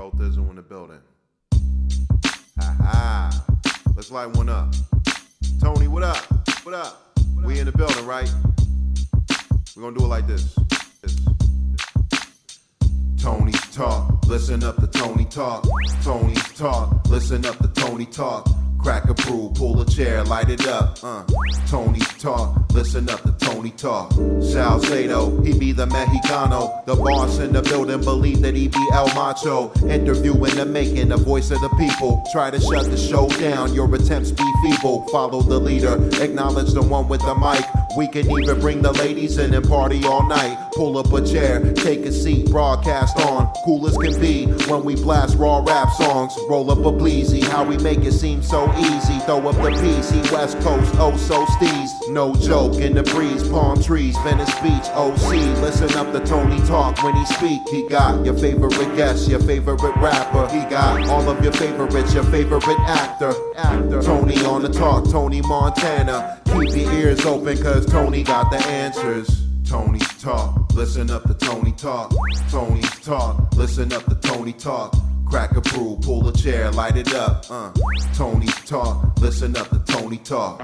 Bro Thizzle in the building. Ha ha. Let's light one up. Tony, what up? What up? We in the building, right? We're gonna do it like this. this. Tony's talk, listen up to Tony talk. Tony's talk, listen up to Tony talk. Crack a brew, pull a chair, light it up. Uh. Tony talk, listen up to Tony talk. Salcedo, he be the Mexicano. The boss in the building believe that he be El Macho. Interviewing the making, the voice of the people. Try to shut the show down, your attempts be feeble. Follow the leader, acknowledge the one with the mic. We can even bring the ladies in and party all night. Pull up a chair, take a seat, broadcast on. Cool as can be when we blast raw rap songs. Roll up a bleezy, how we make it seem so easy. Throw up the PC, West Coast, oh so steez. No joke in the breeze, palm trees, Venice Beach, OC. Listen up to Tony talk when he speak. He got your favorite guest, your favorite rapper. He got all of your favorites, your favorite actor. Actor. Tony on the talk, Tony Montana. Keep your ears open, cause Tony got the answers. Tony's talk, listen up to Tony talk. Tony talk, listen up to Tony talk. Crack a brew, pull a chair, light it up. Uh. Tony's talk, listen up to Tony talk.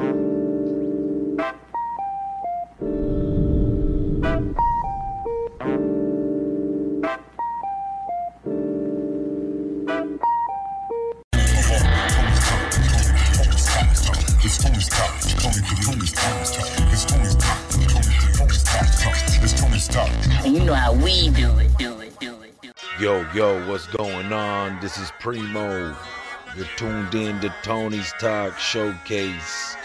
Know how we do it, do it, do it, do it. Yo, yo, what's going on? This is Primo. You're tuned in to Tony's Talk Showcase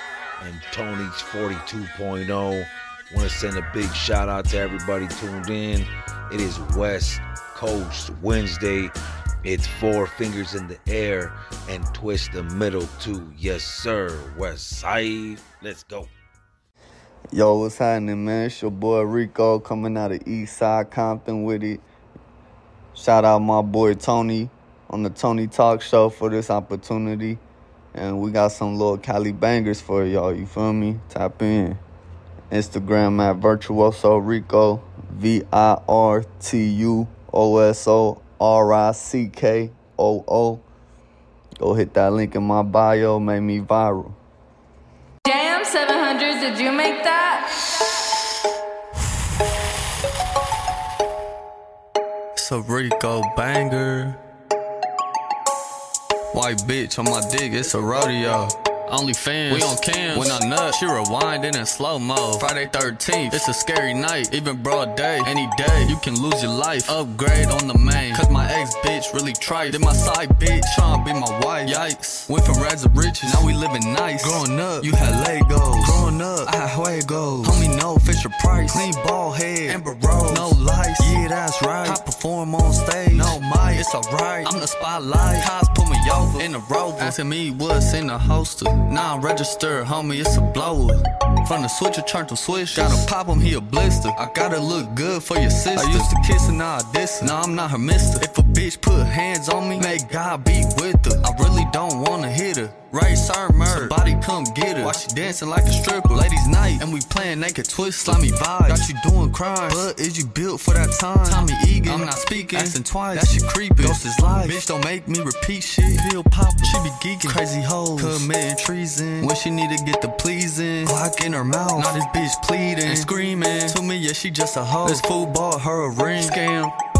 and Tony's 42.0. Want to send a big shout out to everybody tuned in. It is West Coast Wednesday. It's four fingers in the air and twist the middle too. Yes, sir. West Side. Let's go. Yo, what's happening, man? It's your boy Rickoo coming out of East Side Compton with it. Shout out my boy Tony on the Tony Talk Show for this opportunity. And we got some little Cali bangers for y'all, you feel me? Tap in. Instagram at Virtuoso Rickoo, V I R T U O S O R I C K O O. Go hit that link in my bio, make me viral. Damn, 700, did you make A Rickoo banger. White bitch on my dick, it's a rodeo. Only fans, we on cam. When I nut, she rewinding in slow mo. Friday 13th, it's a scary night. Even broad day, any day, you can lose your life. Upgrade on the main, cause my ex bitch really tried. Then my side bitch tryna be my wife. Yikes, went from rags to riches, now we living nice. Growing up, you had Legos. Growing up, I had Fuegos. Homie, no Fisher Price. Clean ball head, Amber Rose. No I'm in the rover. Asking me what's in the holster. Now I'm registered, homie, it's a blower. From the switcher, turn to switch. Gotta pop him, he a blister. I gotta look good for your sister. I used to kiss and now I diss her. Nah, I'm not her mister. If a bitch put hands on me, may God be with her. I really don't wanna hit her. Right, sir, murder. Somebody come get her. While she dancing like a stripper. Ladies' night, and we playing naked twist, slimy vibes. Got you doing crime, but is you built for that time? Tommy Egan, I'm not speaking. Asking twice, that shit creeping. Ghost is life. Bitch, don't make me repeat shit. Pill poppin', she be geeking. Crazy hoes, committing treason. When she need to get the pleasing. Glock in her mouth, now this bitch pleading. And screaming to me, yeah, she just a hoe. This fool bought her a ring. Scam.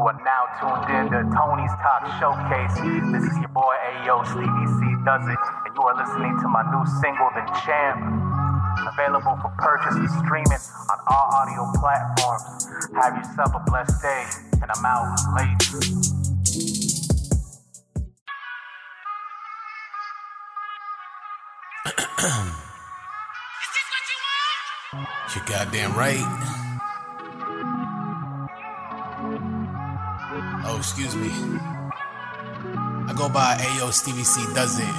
You are now tuned in to Tony's Talk Showcase. This is your boy Ayo Stevie C Does It, and you are listening to my new single, The Champ. Available for purchase and streaming on all audio platforms. Have yourself a blessed day, and I'm out late. You're goddamn right. Excuse me. I go by Ayo Stevie C does it.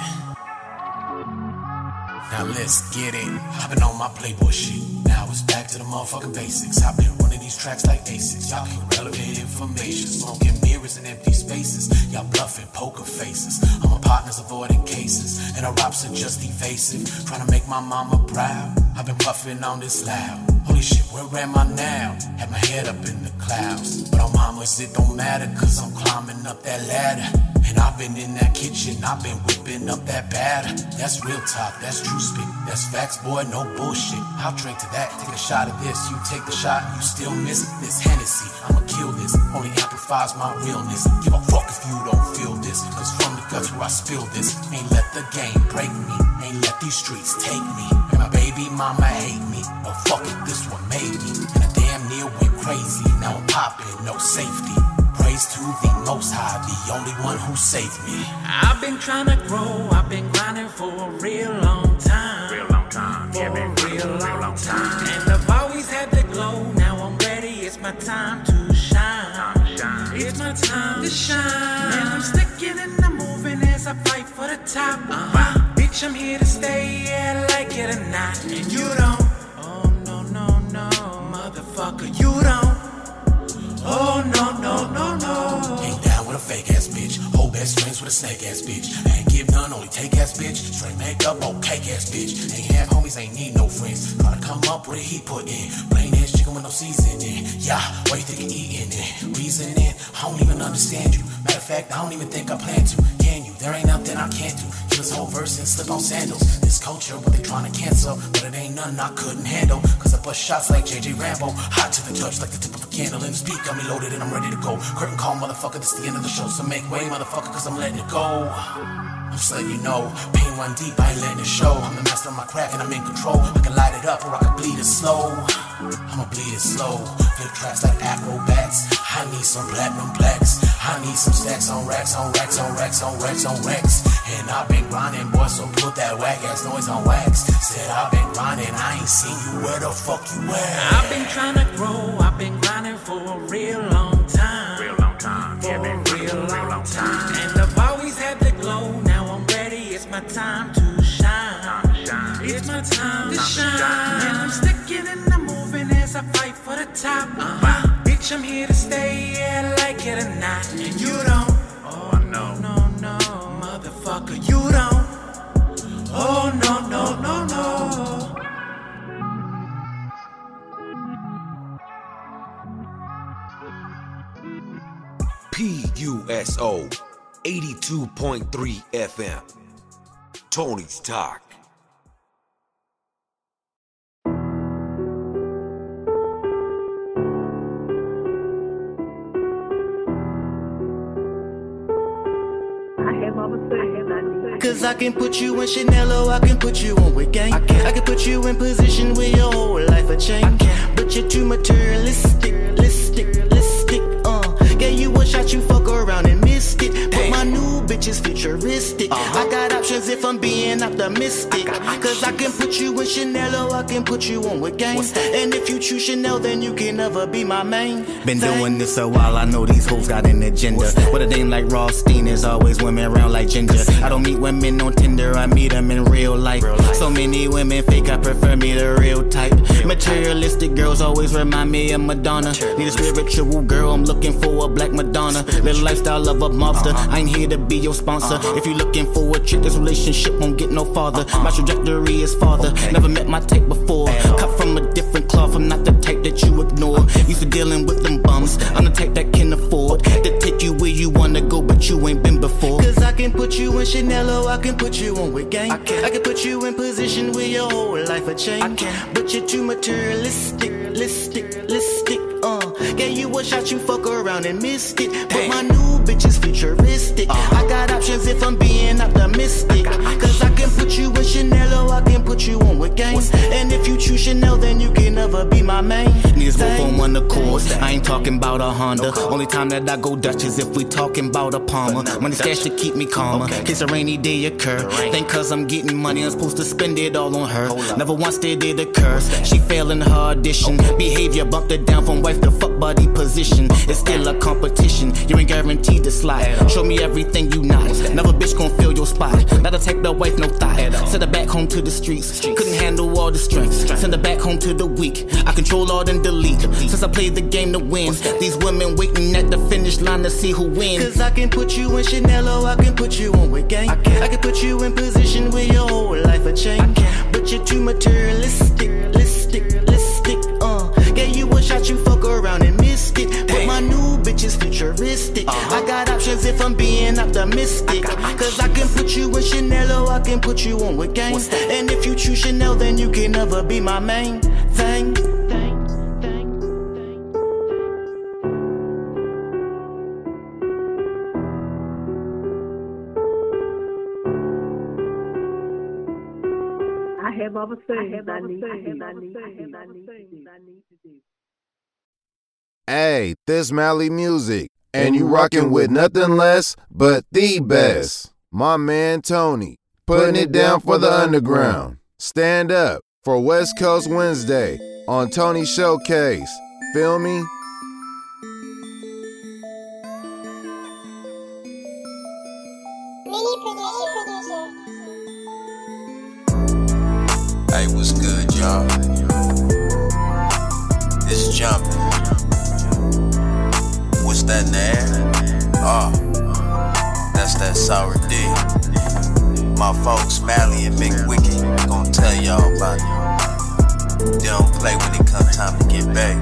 Now let's get it. I've been on my Playboy shit. Now it's back to the motherfucking basics. I've been running these tracks like ASICs. Y'all get relevant information. Smoking mirrors in empty spaces. Y'all bluffing poker faces. All my partners avoiding cases. And our raps are just evasive. Trying to make my mama proud. I've been puffing on this loud. Holy shit, where am I now? Had my head up in the clouds. But on mamas, it don't matter, cause I'm climbing up that ladder. And I've been in that kitchen, I've been whipping up that batter. That's real talk, that's true speak, that's facts, boy, no bullshit. I'll drink to that, take a shot of this, you take the shot, you still miss this Hennessy. I'ma kill this, only amplifies my realness. Give a fuck if you don't feel this, cause from the guts where I spill this, ain't let the game break me, ain't let these streets take me. And my baby mama hate me, but fuck it, this one made me. And I damn near went crazy, now I'm popping, no safety. Praise to the most high, the only one who saved me. I've been trying to grow, I've been grinding for a real long time. Real long time, for a real long time. And I've always had the glow, now I'm ready, it's my time to shine. It's my time to shine. And I'm sticking and I'm moving as I fight for the top. Uh-huh. I'm here to stay, yeah, like it or not. And you don't. Oh, no, no, no. Motherfucker, you don't. Oh, no, no, no, no. Ain't down with a fake ass bitch. Whole best friends with a snake ass bitch. Ain't give none, only take ass bitch. Straight makeup, oh cake ass bitch. Ain't have homies, ain't need no friends. Gotta come up with a heat put in. Plain ass chicken with no seasoning. Yeah, why you think you eating it? Reasoning, I don't even understand you. Matter of fact, I don't even think I plan to. Can you? There ain't nothing I can't do. A whole verse and slip on sandals. This culture, what they trying to cancel. But it ain't nothing I couldn't handle. Cause I bust shots like JJ Rambo. Hot to the touch like the tip of a candle. And speak, got me loaded and I'm ready to go. Curtain call, motherfucker, this the end of the show. So make way, motherfucker, cause I'm letting it go. I'm just letting you know, pain one deep, I ain't letting it show. I'm the master of my craft and I'm in control. I can light it up or I can bleed it slow. I'ma bleed it slow. Flip tracks like acrobats. I need some platinum plaques. I need some stacks on racks, on racks, on racks, on racks, on racks. And I've been grinding, boy, so put that whack ass noise on wax. Said I've been grinding, I ain't seen you where the fuck you at. I've been trying to grow, I've been grinding for a real long time. Real long time, for a real long time. And I've always had the glow, now I'm ready, it's my time to shine. It's my time to shine. And I'm sticking and I'm moving as I fight for the top. And you don't. Oh, no, no, no. Motherfucker, you don't. Oh, no, no, no, no. PUSO 82.3 FM. Tony's Talk. Cause I can put you in Chanel or I can put you on with gang. I can, I can put you in position where your whole life a change. But you're too materialistic, listic, listic, uh. Gave you a shot, you fuck around and missed it. But my new bitch is futuristic. I got if I'm being optimistic. Cause I can put you in Chanel or I can put you on with gang. And if you choose Chanel, then you can never be my main. Been doing this a while, I know these hoes got an agenda. With a name like Rothstein, there's always women around like Ginger. I don't meet women on Tinder, I meet them in real life. So many women fake, I prefer me the real type. Materialistic girls always remind me of Madonna. Need a spiritual girl, I'm looking for a black Madonna. Live lifestyle of a mobster, uh-huh. I ain't here to be your sponsor. Uh-huh. If you looking for a chick, this relationship won't get no farther. My trajectory is farther, never met my type before. Cut from a different cloth, I'm not the type that you ignore. Used to dealing with them bums, I'm the type that can afford to take you where you wanna go, but you ain't been before. Cause I can put you in Chanel I can put you on with gang. I can, I can put you in position where your whole life a change. I can. But you're too materialistic, listic, listic, Gave you a shot, you fuck around and missed it. But my new bitch is futuristic. I got options if I'm being optimistic. Cause I can put you in Chanel or I can put you on with gang. And if you choose Chanel, then you can never be my main. Niggas both on one accord. I ain't talking about a Honda. Only time that I go Dutch is if we talking about a Palmer. Money stash to keep me calmer. Case a rainy day occur. Think cause I'm getting money, I'm supposed to spend it all on her. Never once did it occur. She failed in her audition. Behavior bumped her down from wife to fuck buddy position. It's still a competition. You ain't guaranteed to slide. Show me everything you not. Never bitch gon' fill your spot. Not a take the wife, no thought. Send her back home to the streets. Couldn't handle all the strength. Send her back home to the weak. I control all then delete. Since I played the game to win. These women waiting at the finish line to see who wins. Cause I can put you in Chanel or I can put you on with gang. I can, I can put you in position where your whole life a change. But you're too materialistic, listic, listic, uh. Gave you a shot, you fuck around and missed it. But my new bitch is futuristic. I got options if I'm being optimistic. Cause I can put you in Chanel or I can put you on with gang. And if you choose Chanel, then you can never be my main thing. Other things I need to do. I need to do. I need to do. Hey, this Mally Muzik, and you rocking with nothing less but the best. My man Tony, putting it down for the underground. Stand up for West Coast Wednesday on Tony Showcase. Feel me? Hey, what's good, y'all? It's jumping. What's that in the? Oh, that's that sour D. My folks, Mally and Wiki, gonna tell y'all about it. They don't play when it come time to get back.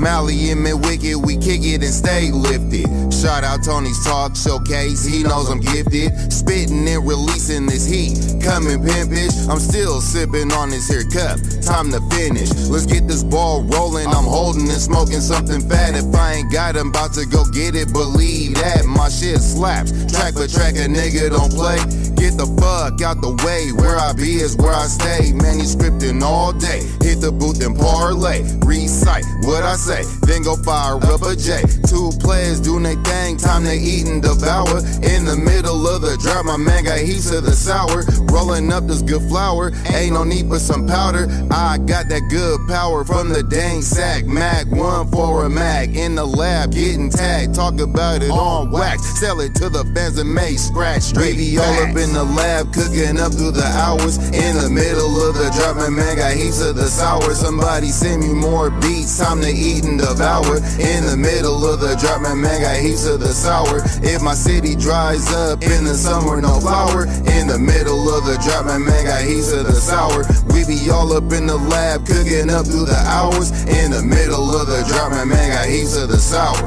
Mally and Wicked, we kick it and stay lifted. Shout out Tony's Talk Showcase, he knows I'm gifted. Spitting and releasing this heat, coming pimpish. I'm still sipping on this here cup, time to finish. Let's get this ball rolling. I'm holding and smoking something fat. If I ain't got I'm about to go get it. Believe that my shit slaps. Track for track, a nigga don't play. Get the fuck out the way. Where I be is where I stay. Manuscripting all day. Hit the booth and parlay. Recite what I say. Then go fire up a J. Two players doing their thing. Time to eat and devour. In the middle of the drop, my man got heaps of the sour. Rolling up this good flour. Ain't no need for some powder. I got that good power from the dang sack. Mac one for a mag. In the lab, getting tagged. Talk about it on wax. Sell it to the fans and make scratch. Straight all up in the lab, cooking up through the hours. In the middle of the drop, my man got heaps of the sour. Somebody send me more beats. Time to eat and devour. In the middle of the drop, my man got heaps of the sour. If my city dries up in the summer, no flower. In the middle of the drop, my man got heaps of the sour. We be all up in the lab, cooking up through the hours. In the middle of the drop, my man got heaps of the sour.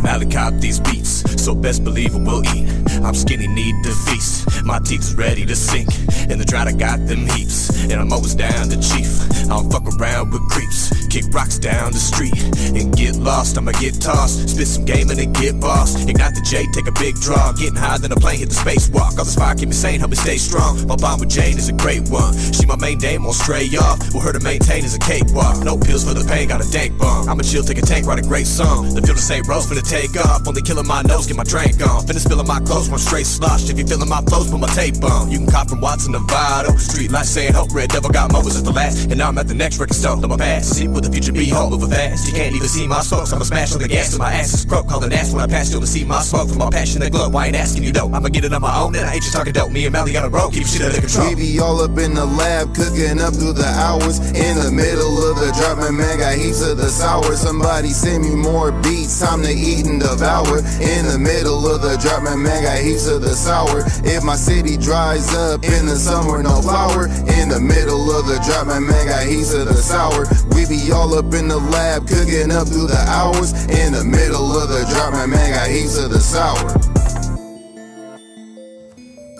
Malacop these beats, so best believe it will eat. I'm skinny, need to feast. My teeth is ready to sink. In the drought, I got them heaps. And I'm always down to chief. I don't fuck around with creeps. Kick rocks down the street and get lost. I'ma get tossed. Spit some game and then get boss. Ignite the J, take a big draw. Getting higher than a plane, hit the spacewalk. All this fire keep me sane, help me stay strong. My bond with Jane is a great one. She my main dame, won't stray off. With her to maintain is a cakewalk. No pills for the pain, got a dank bomb. I'ma chill, take a tank, write a great song. The field of St. Rose finna take off. Only killing my nose, get my drink on. Finna spilling my clothes, one straight slosh. If you feeling my flows, put my tape on. You can cop from Watson, Nevada. Street lights saying hope, red devil got moments at the last. And now I'm at the next record store. Let my past, see the future be, hold moving fast. You can't even see my spokes, I'ma smash on the gas till my ass is broke. Call an ass when I pass, you'll see my smoke from my passion that glow. I ain't asking you though, I'ma get it on my own. And I ain't just talking dope. Me and Mally got a roll, keep shit under control. We be all up in the lab, cooking up through the hours. In the middle of the drop, my man got heaps of the sour. Somebody send me more beats, time to eat and devour. In the middle of the drop, my man got heaps of the sour. If my city dries up in the summer, no flower. In the middle of the drop, my man got heaps of the sour. We be all up in the lab, cooking up through the hours. In the middle of the drop, my man got heaps of the sour.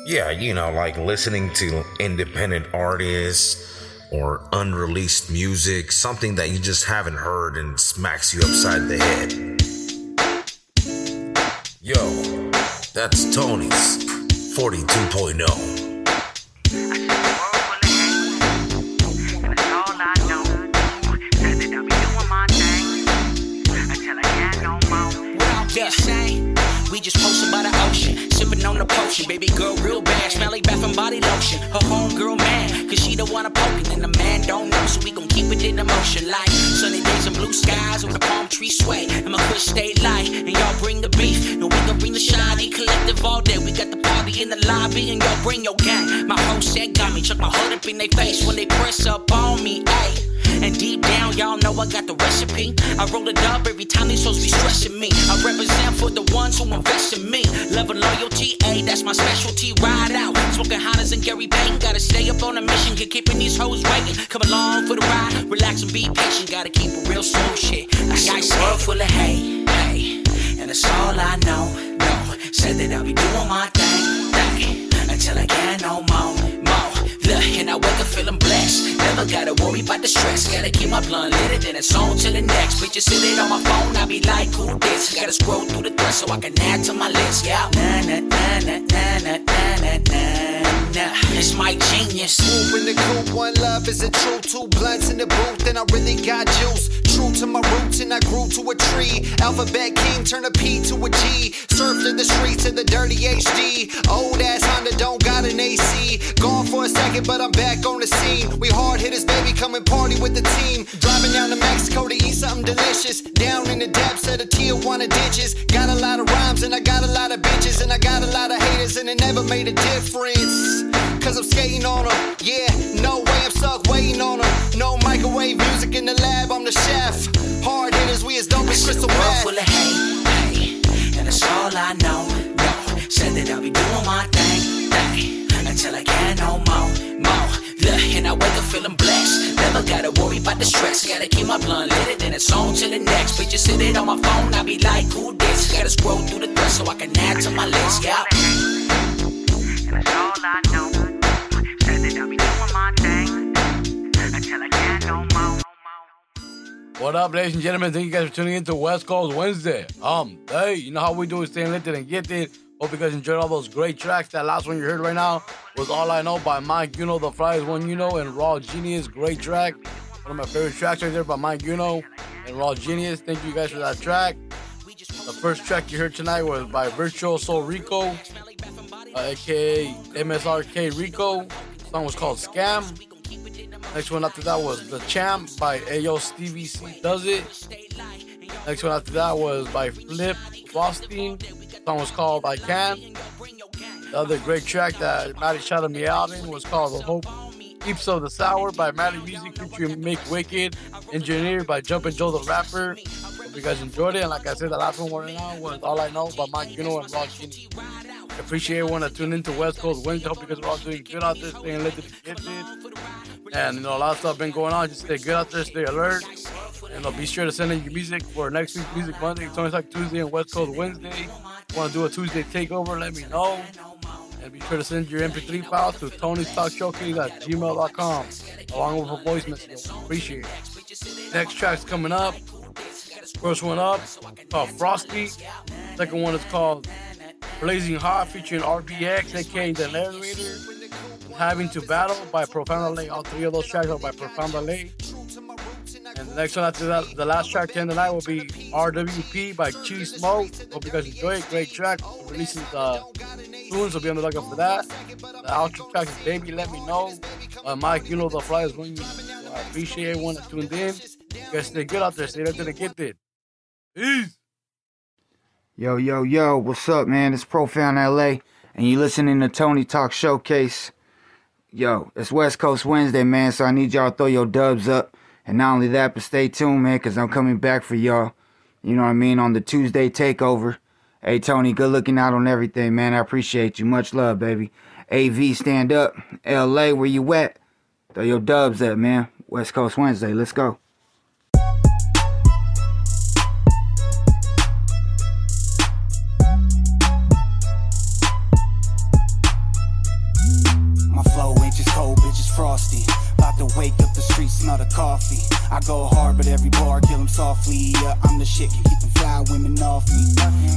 Yeah, you know, like listening to independent artists or unreleased music, something that you just haven't heard and smacks you upside the head. Yo, that's Tony's 42.0. Baby girl, real bad, smell like bath and body lotion. Her homegirl mad, cause she the one I'm poking, and the man don't know, so we gon' keep it in the motion. Like sunny days and blue skies with the palm tree sway. And my kush stay light, and y'all bring the beef. And we gon' bring the shiny collective all day. We got the party in the lobby, and y'all bring your gang. My whole set got me, chuck my hood up in their face when they press up on me, ayy. And deep down, y'all know I got the recipe. I roll it up every time these hoes be stressing me. I represent for the ones who invest in me. Love and loyalty, ayy, that's my specialty. Ride out, smoking hotters and Gary Payton. Gotta stay up on a mission, keep keeping these hoes waiting. Come along for the ride, relax and be patient. Gotta keep it real slow shit. I said, world full of hate, hey, and that's all I know. No, said that I'll be doing my thing, thing until I can't no more, and I wake up feeling blessed. Never gotta worry about the stress. Gotta keep my blunt lit, then it's on till the next. Bitches sit it on my phone, I be like, who this? Gotta scroll through the thread so I can add to my list. Yeah, na na na na na na na na. It's my genius. In the coop, one love is a true. Two blunts in the booth, and I really got juice. True to my roots, and I grew to a tree. Alphabet king, turn a P to a G. Surfed in the streets in the dirty HD. Old ass Honda don't got an AC. Gone for a second, but I'm back on the scene. We hard hitters, baby, come and party with the team. Driving down to Mexico to eat something delicious. Down in the depths of the Tijuana ditches. Got a lot of rhymes, and I got a lot of bitches, and I got a lot of haters, and it never made a difference. Cause I'm skating on them. Yeah, no way I'm stuck waiting on them. No microwave music in the lab, I'm the chef. Hard hitters, we as dope as crystal World meth. full of hate, hey, and that's all I know. No, said that I'll be doing my thing, thing until I can't no more, more. Look, and I wake up feeling blessed. Never gotta worry about the stress. Gotta keep my blunt lit, then it's on till the next. Bitches sit it on my phone, I be like, who this? Gotta scroll through the thread so I can add to my list. Yeah. And that's all I know. Said that I'll be doing my What up, ladies and gentlemen? Thank you guys for tuning in to West Coast Wednesday. Um, hey, you know how we do is staying lifted and gifted. Hope you guys enjoyed all those great tracks. That last one you heard right now was All I Know by Mic Uno, The Flyest One Uno, and Raw Genius. Great track. One of my favorite tracks right there by Mic Uno and Raw Genius. Thank you guys for that track. The first track you heard tonight was by Virtuoso Rickoo, uh, aka MSRK Rickoo. The song was called Scam. Next one after that was The Champ by Ayo Stevie C Does It. Next one after that was by Flip Rothstein. The song was called I Can. The other great track that Mally shouted me out in was called The Hope Keeps of the Sour by Mally Muzik featuring Make Wicked, engineered by Jumpin' Joe the Rapper. Hope you guys enjoyed it. And like I said, the last one we're right now was All I Know by Mic Uno and Rock Genie. Appreciate everyone that tuned into West Coast Wednesday. Hope you guys are all doing good out there, staying be gifted. And you know, a lot of stuff been going on. Just stay good out there, stay alert. And uh, be sure to send in your music for next week's Music Monday, Tony Talk Tuesday, and West Coast Wednesday. Want to do a Tuesday takeover? Let me know. And be sure to send your MP3 files to Tony's Talk Showcase at gmail.com along with a voice message. Appreciate it. Next track's coming up. First one up called Frosty. Second one is called Blazing Hot featuring RBX, aka The Narrator. Having to Battle by Profound LA. All three of those tracks are by Profound LA. And the next one after that, the last track to end the night will be RWP by Chief Smoke. Hope you guys enjoy it. Great track. Releasing uh, soon, so be on the lookout for that. The outro track is Baby Let Me Know. Uh, Mike, you know the fly is going. So I appreciate everyone that tuned in. You guys stay good out there. Stay there till they get there. Peace. Yo, yo, yo, what's up, man? It's Profound LA, and you listening to Tony Talk Showcase. Yo, it's West Coast Wednesday, man, so I need y'all to throw your dubs up. And not only that, but stay tuned, man, because I'm coming back for y'all. You know what I mean? On the Tuesday takeover. Hey, Tony, good looking out on everything, man. I appreciate you. Much love, baby. AV, stand up. LA, where you at? Throw your dubs up, man. West Coast Wednesday, let's go. I go hard, but every bar kill kill 'em softly. Yeah, I'm the shit, can keep them fly women off me.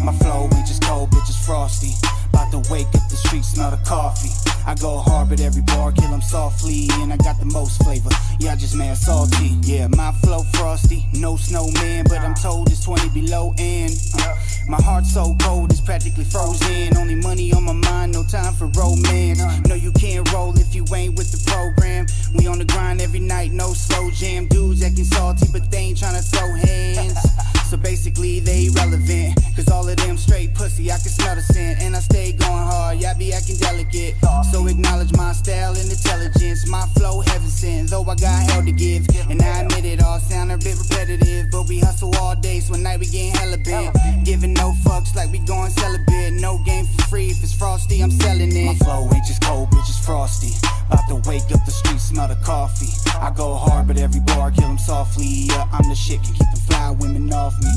My flow ain't just cold, bitch, it's frosty. About to wake up the streets, smell the coffee. I go hard, but every bar kill 'em softly. And I got the most flavor. Yeah, I just mad salty. Yeah, my flow frosty. No snowman, but I'm told it's 20 below. And uh, my heart so cold, it's practically frozen. Only money on my mind, no time for romance. No, you can't roll if you ain't with the program. We on the grind every night, no slow jam. Dudes acting salty, but they ain't tryna throw hands. So basically, they irrelevant. Cause all of them straight pussy, I can smell the scent. And I stay going hard, y'all be acting delicate. So acknowledge my style and intelligence. My flow heaven sent, though I got hell to give. Sound a bit repetitive. But we hustle all day, so at night we getting hella bent. Giving no fucks like we going celibate. No game for free, if it's frosty, I'm selling it. My flow ain't just cold, bitch, it's frosty. About to wake up the street, smell the coffee. I go hard, but every bar kill him softly. Yeah, I'm the shit, can keep them fly women off me.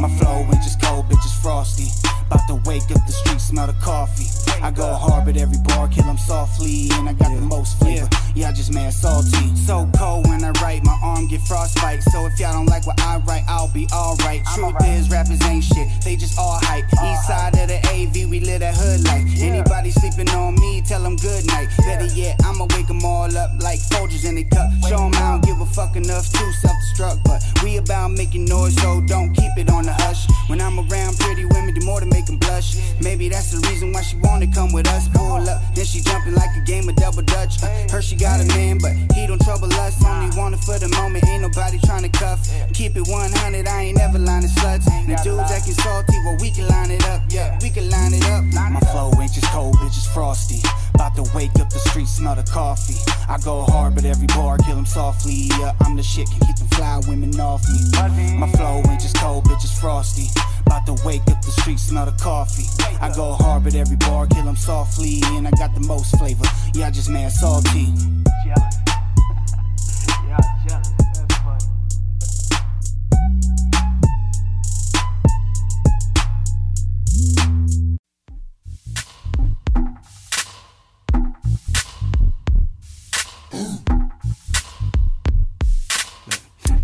My flow ain't just cold, bitch, it's frosty. About to wake up the street, smell the coffee. I go hard, but every bar kill him softly. And I got the most flavor. Yeah, I just mad salty. So cold when I write, my arm get frostbite. So if y'all don't like what I write, I'll be alright. Truth is, rappers ain't shit, they just all hype. East side of the AV, we live that hood life. Anybody sleeping on me, tell them good night. Better yet, I'ma wake them all up like Folgers in a cup. Show them I don't give a fuck enough to self destruct. But we about making noise, so don't keep it on the hush. When I'm around pretty women, do more to make them blush. Maybe that's the reason why she wanna come with us. Pull up, then she jumping like a game of double dutch. Her she got a man, but he don't trouble us. Only want it for the moment, ain't nobody trying to cuff. Keep it 100, I ain't never lining sluts. The dudes acting salty, well we can line it up. Yeah, we can line it up. My flow ain't just cold, bitch, it's frosty. About to wake up the street, smell the coffee. I go hard, but every bar kill him softly. Yeah, I'm the shit, can keep fly women off me. My flow ain't just cold, bitch, it's frosty. About to wake up the street, smell the coffee. I go hard, but every bar kill him softly. And I got the most flavor. Yeah, I just mad salty.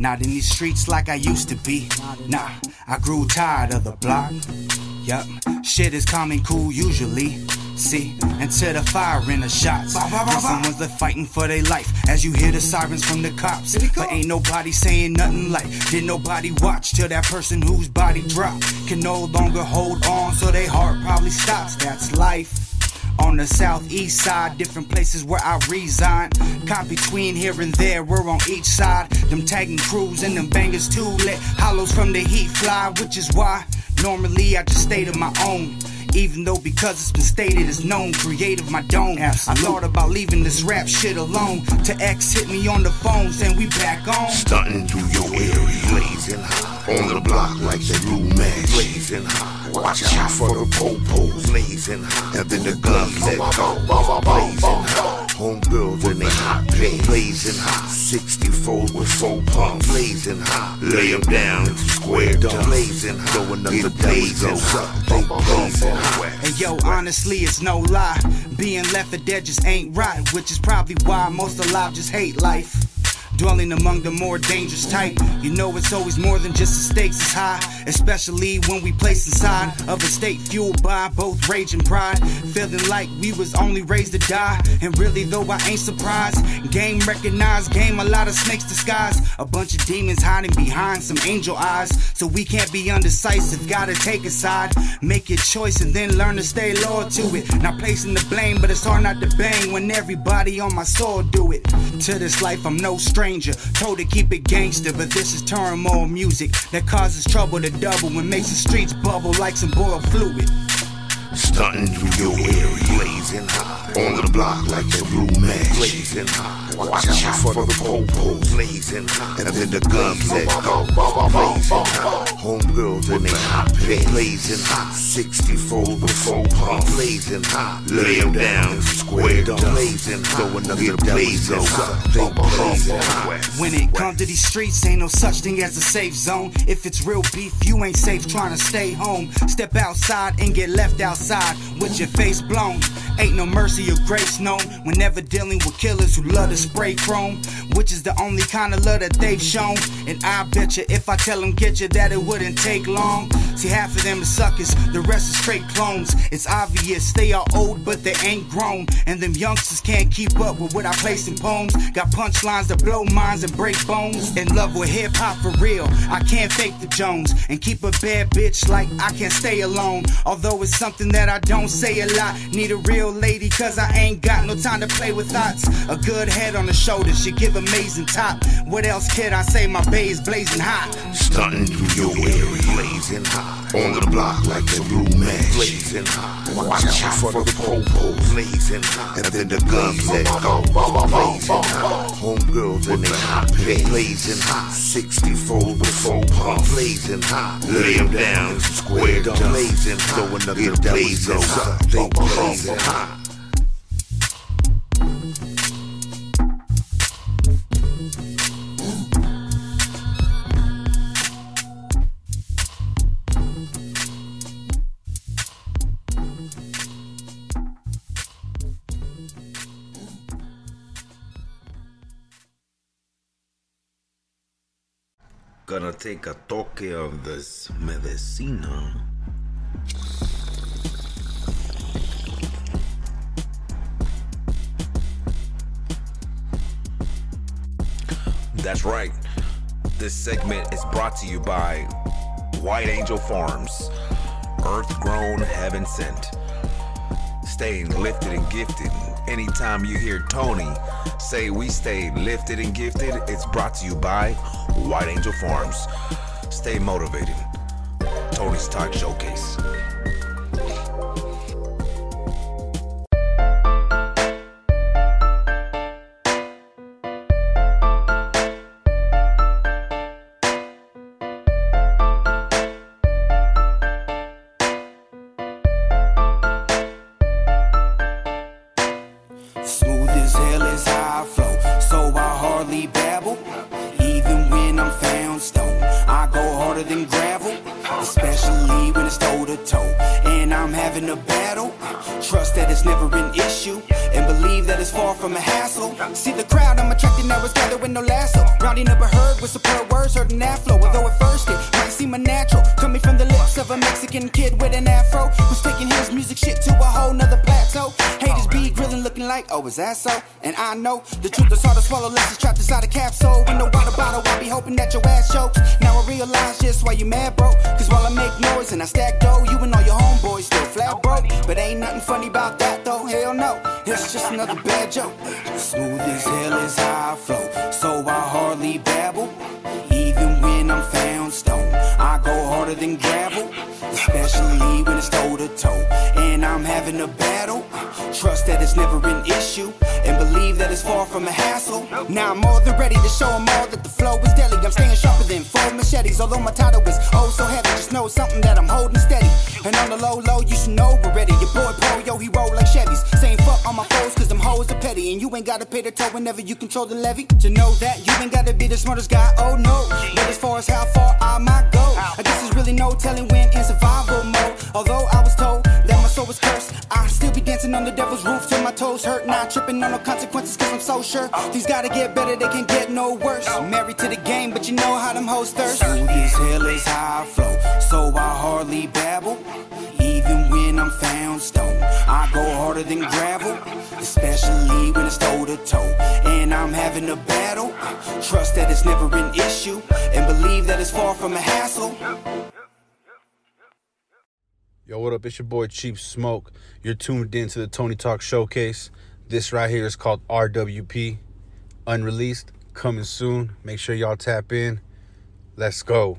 Not in these streets like I used to be. Nah, I grew tired of the block. Yup, shit is calm and cool usually. See, until the fire and the shots. Now someone's left fighting for their life as you hear the sirens from the cops. But ain't nobody saying nothing like, did nobody watch till that person whose body dropped can no longer hold on, so their heart probably stops. That's life. On the southeast side, different places where I reside. Caught between here and there, we're on each side. Them tagging crews and them bangers too. Let hollows from the heat fly, which is why normally I just stay to my own. Even though because it's been stated it's known, creative my dome. I thought about leaving this rap shit alone. To X hit me on the phone saying we back on. Stunting through your area, blazing high. On the block like the blue man, blazing high. Watch out for the popos, blazing high. And then the guns let go, blazing high. Homegirls in they hot pay, blazing high. 64 with four pumps, blazing high. Lay them down square dust, blazing high. Going up the blazing high, they blazing high. And yo, honestly, it's no lie. Being left for dead just ain't right, which is probably why most alive just hate life. Dwelling among the more dangerous type. You know it's always more than just the stakes is high. Especially when we place inside of a state fueled by both rage and pride. Feeling like we was only raised to die. And really though I ain't surprised. Game recognized, game a lot of snakes disguised. A bunch of demons hiding behind some angel eyes. So we can't be undecisive, gotta take a side. Make your choice and then learn to stay loyal to it. Not placing the blame, but it's hard not to bang when everybody on my soul do it. To this life, I'm no stranger. Told to keep it gangster, but this is turmoil music that causes trouble to double and makes the streets bubble like some boiled fluid. Stunting through your area, blazing high. On the block like the blue man, blazing high. Watch out for the popos, blazing high. And then the guns let go, blazing high. Homegirls in they hot pay, blazing high. 64 with four pumps, blazing high. Lay them down, square dust, blazing high. Going up the blazing high, they blazing high. When it comes to these streets, ain't no such thing as a safe zone. If it's real beef, you ain't safe trying to stay home. Step outside and get left outside with your face blown. Ain't no mercy or grace known whenever dealing with killers who love to chrome, which is the only kind of love that they've shown. And I bet you if I tell them get you that it wouldn't take long. See, half of them is suckers, the rest is straight clones. It's obvious they are old, but they ain't grown. And them youngsters can't keep up with what I place in poems. Got punchlines that blow minds and break bones. In love with hip hop for real. I can't fake the Jones and keep a bad bitch like I can't stay alone. Although it's something that I don't say a lot. Need a real lady, cause I ain't got no time to play with thoughts. A good head on the shoulder should give amazing top. What else can I say? My bay is blazing hot. Stunting through your area, blazing hot. On the block like the blue match, blazing hot. Watch out for the popo, blazing hot. And then the guns that go, blazing hot. Homegirls in they hot pay, blazing hot. 64 before pump, blazing hot. Lay 'em down, square up, blazing hot. Throw another blaze up, they blazing take a toque of this medicina. That's right. This segment is brought to you by White Angel Farms, Earth grown, heaven sent. Staying lifted and gifted. Anytime you hear Tony say we stay lifted and gifted, it's brought to you by White Angel Farms. Stay motivated. Tony's Talk Showcase. That so? And I know the truth is hard to swallow, unless it's trapped inside a capsule. With no water bottle, I be hoping that your ass chokes. Now I realize just why you mad, bro. Cause while I make noise and I stack dough, you and all your homeboys still flat broke. But ain't nothing funny about that though, hell no. It's just another bad joke. Smooth as hell is how I flow, so I hardly babble. Even when I'm found stone, I go harder than gravel, especially when it's toe to toe. And I'm having a battle. Trust that it's never an issue, Now I'm more than ready to show show 'em all that the flow is deadly. I'm staying sharper than four machetes, although my title is oh so heavy. Just know something that I'm holding steady. And on the low low, you should know we're ready. Your boy Pro, yo, he roll like Chevys. Saying fuck all my foes, cause them hoes are petty. And you ain't gotta pay the toll whenever you control the levy. To know that you ain't gotta be the smartest guy, oh no. But as far as how far I might go, I guess there's really no telling when in survival mode. Although I was told that my soul was cursed, I still be dancing on the my toes hurt. Not tripping on no consequences, cause I'm so sure these gotta get better, they can get no worse. Married to the game, but you know how them hoes thirst. Smooth as hell is how I flow, so I hardly babble. Even when I'm found stone, I go harder than gravel, especially when it's toe to toe. And I'm having a battle. Trust that it's never an issue, and believe that it's far from a hassle. Yo, what up? It's your boy Chief Smoke. You're tuned in to the Tony Talk Showcase. This right here is called RWP, unreleased, coming soon. Make sure y'all tap in. Let's go.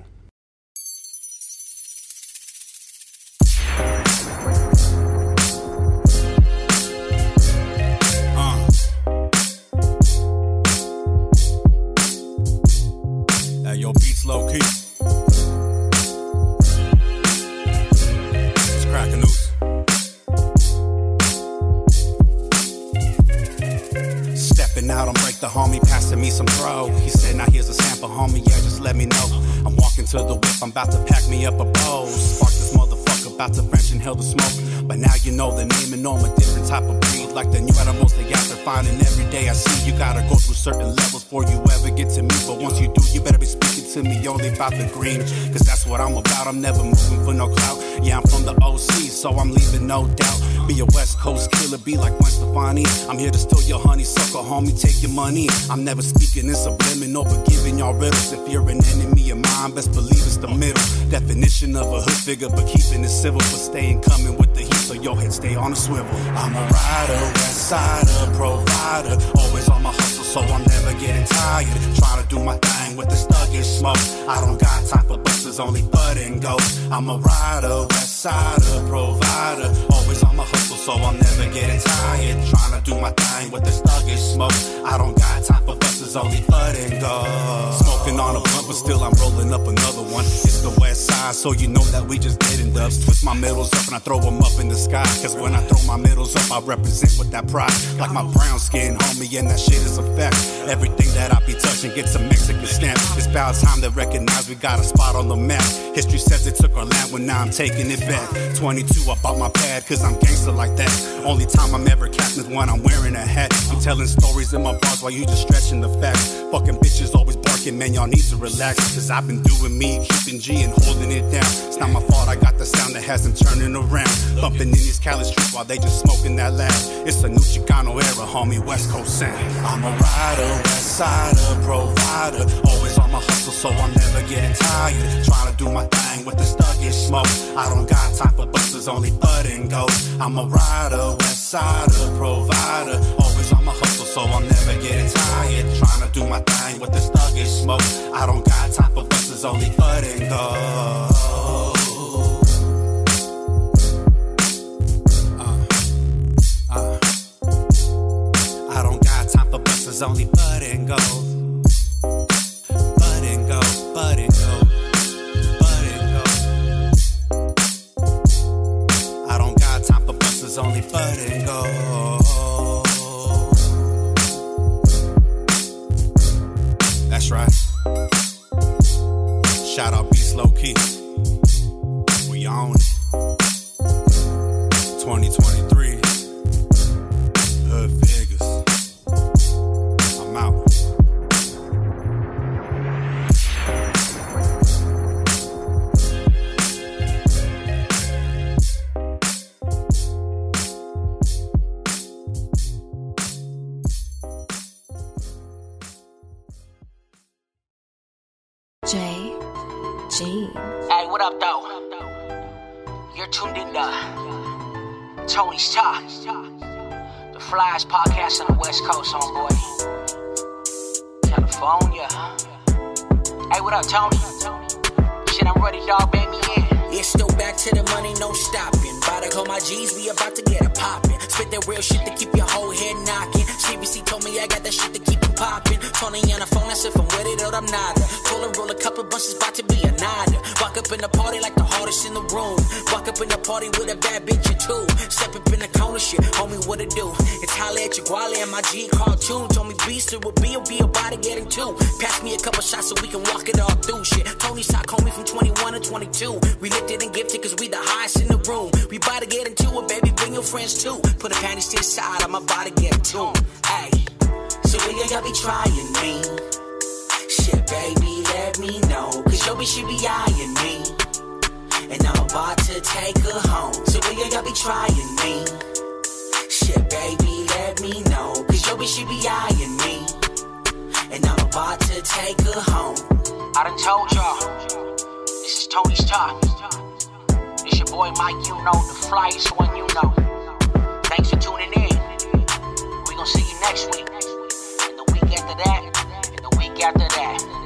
The homie, passing me some throw. He said, Now here's a sample, homie. Yeah, just let me know. I'm walking to the whip, I'm about to pack me up a bowl. Spark this motherfucker, about to French inhale the smoke. But now you know the name and know I'm a different type of breed. Like the new animals they out there finding every day I see. You gotta go through certain levels before you ever get to me. But once you do, you better be speaking to me only about the green. Cause that's what I'm about. I'm never moving for no clout. Yeah, I'm from the OC, so I'm leaving no doubt. Be a West Coast killer, be like Gwen Stefani. I'm here to steal your honeysuckle, homie, take your money. I'm never speaking in subliminal, but giving y'all riddles. If you're an enemy of mine, best believe it's the middle. Definition of a hood figure, but keeping it civil, but staying coming with the heat, so your head stay on a swivel. I'm a rider, west sider, provider. Always on my so I'm never getting tired. Trying to do my thing with the sluggish smoke. I don't got time for buses, only bud and go. I'm a rider, west sider, provider. Always on my hustle, so I'm never getting tired. Trying to do my thing with this sluggish smoke. I don't got time for buses, only bud and go. Smoking on a blunt, but still I'm rolling up another one. It's the west side, so you know that we just getting dubs. Twist my middles up and I throw them up in the sky. Cause when I throw my middles up, I represent with that pride. Like my brown skin, homie, and that shit is a fact. Everything that I be touching gets a Mexican stamp. It's about time to recognize we got a spot on the map. History says it took our land, but now I'm taking it back. 22, I bought my pad, cause I'm gangster like that. Only time I'm ever capping is when I'm wearing a hat. I'm telling stories in my bars while you just stretching the facts. Fucking bitches always man, y'all need to relax. Cause I've been doing me, keeping G and holding it down. It's not my fault, I got the sound that has them turning around. Bumping in these Cali streets while they just smoking that loud. It's a new Chicano era, homie, West Coast sound. I'm a rider, west sider, provider. Always on my hustle, so I'm never getting tired. Trying to do my thing with the sluggish smoke. I don't got time for buses, only bud and go. I'm a rider, west sider, provider. Always on my hustle, so I'm never getting tired. Trying to do my thing with the sluggish smoke. I don't got time for buses, only bud and go. Uh, I don't got time for buses, only bud and go. Bud and go, bud and go, bud and go. I don't got time for buses, only bud and go. Shout out Beast Low Key. Pull and roll a couple bunches, about to be a nada. Walk up in the party like the hardest in the room. Walk up in the party with a bad bitch or two. Step up in the corner, shit, homie, what it do? It's holla at guale and my G cartoon. Told me beast it will be, will be about to getting two. Pass me a couple shots so we can walk it all through shit. Tony Sock, homie from 21 to 22. We lifted and gifted cause we the highest in the room. We about to get into it, baby, bring your friends too. Put a panties to the side, I'm about to get 'em. Hey, so you gotta be trying me. Shit, baby, let me know. Cause bitch, she be eyeing me. And I'm about to take her home. So you gotta be trying me. Shit, baby, let me know. Cause bitch, she be eyeing me. And I'm about to take her home. I done told y'all. This is Tony's Talk. It's your boy Mic Uno, the flyest one you know. Thanks for tuning in. We gonna see you next week. And the week after that after that.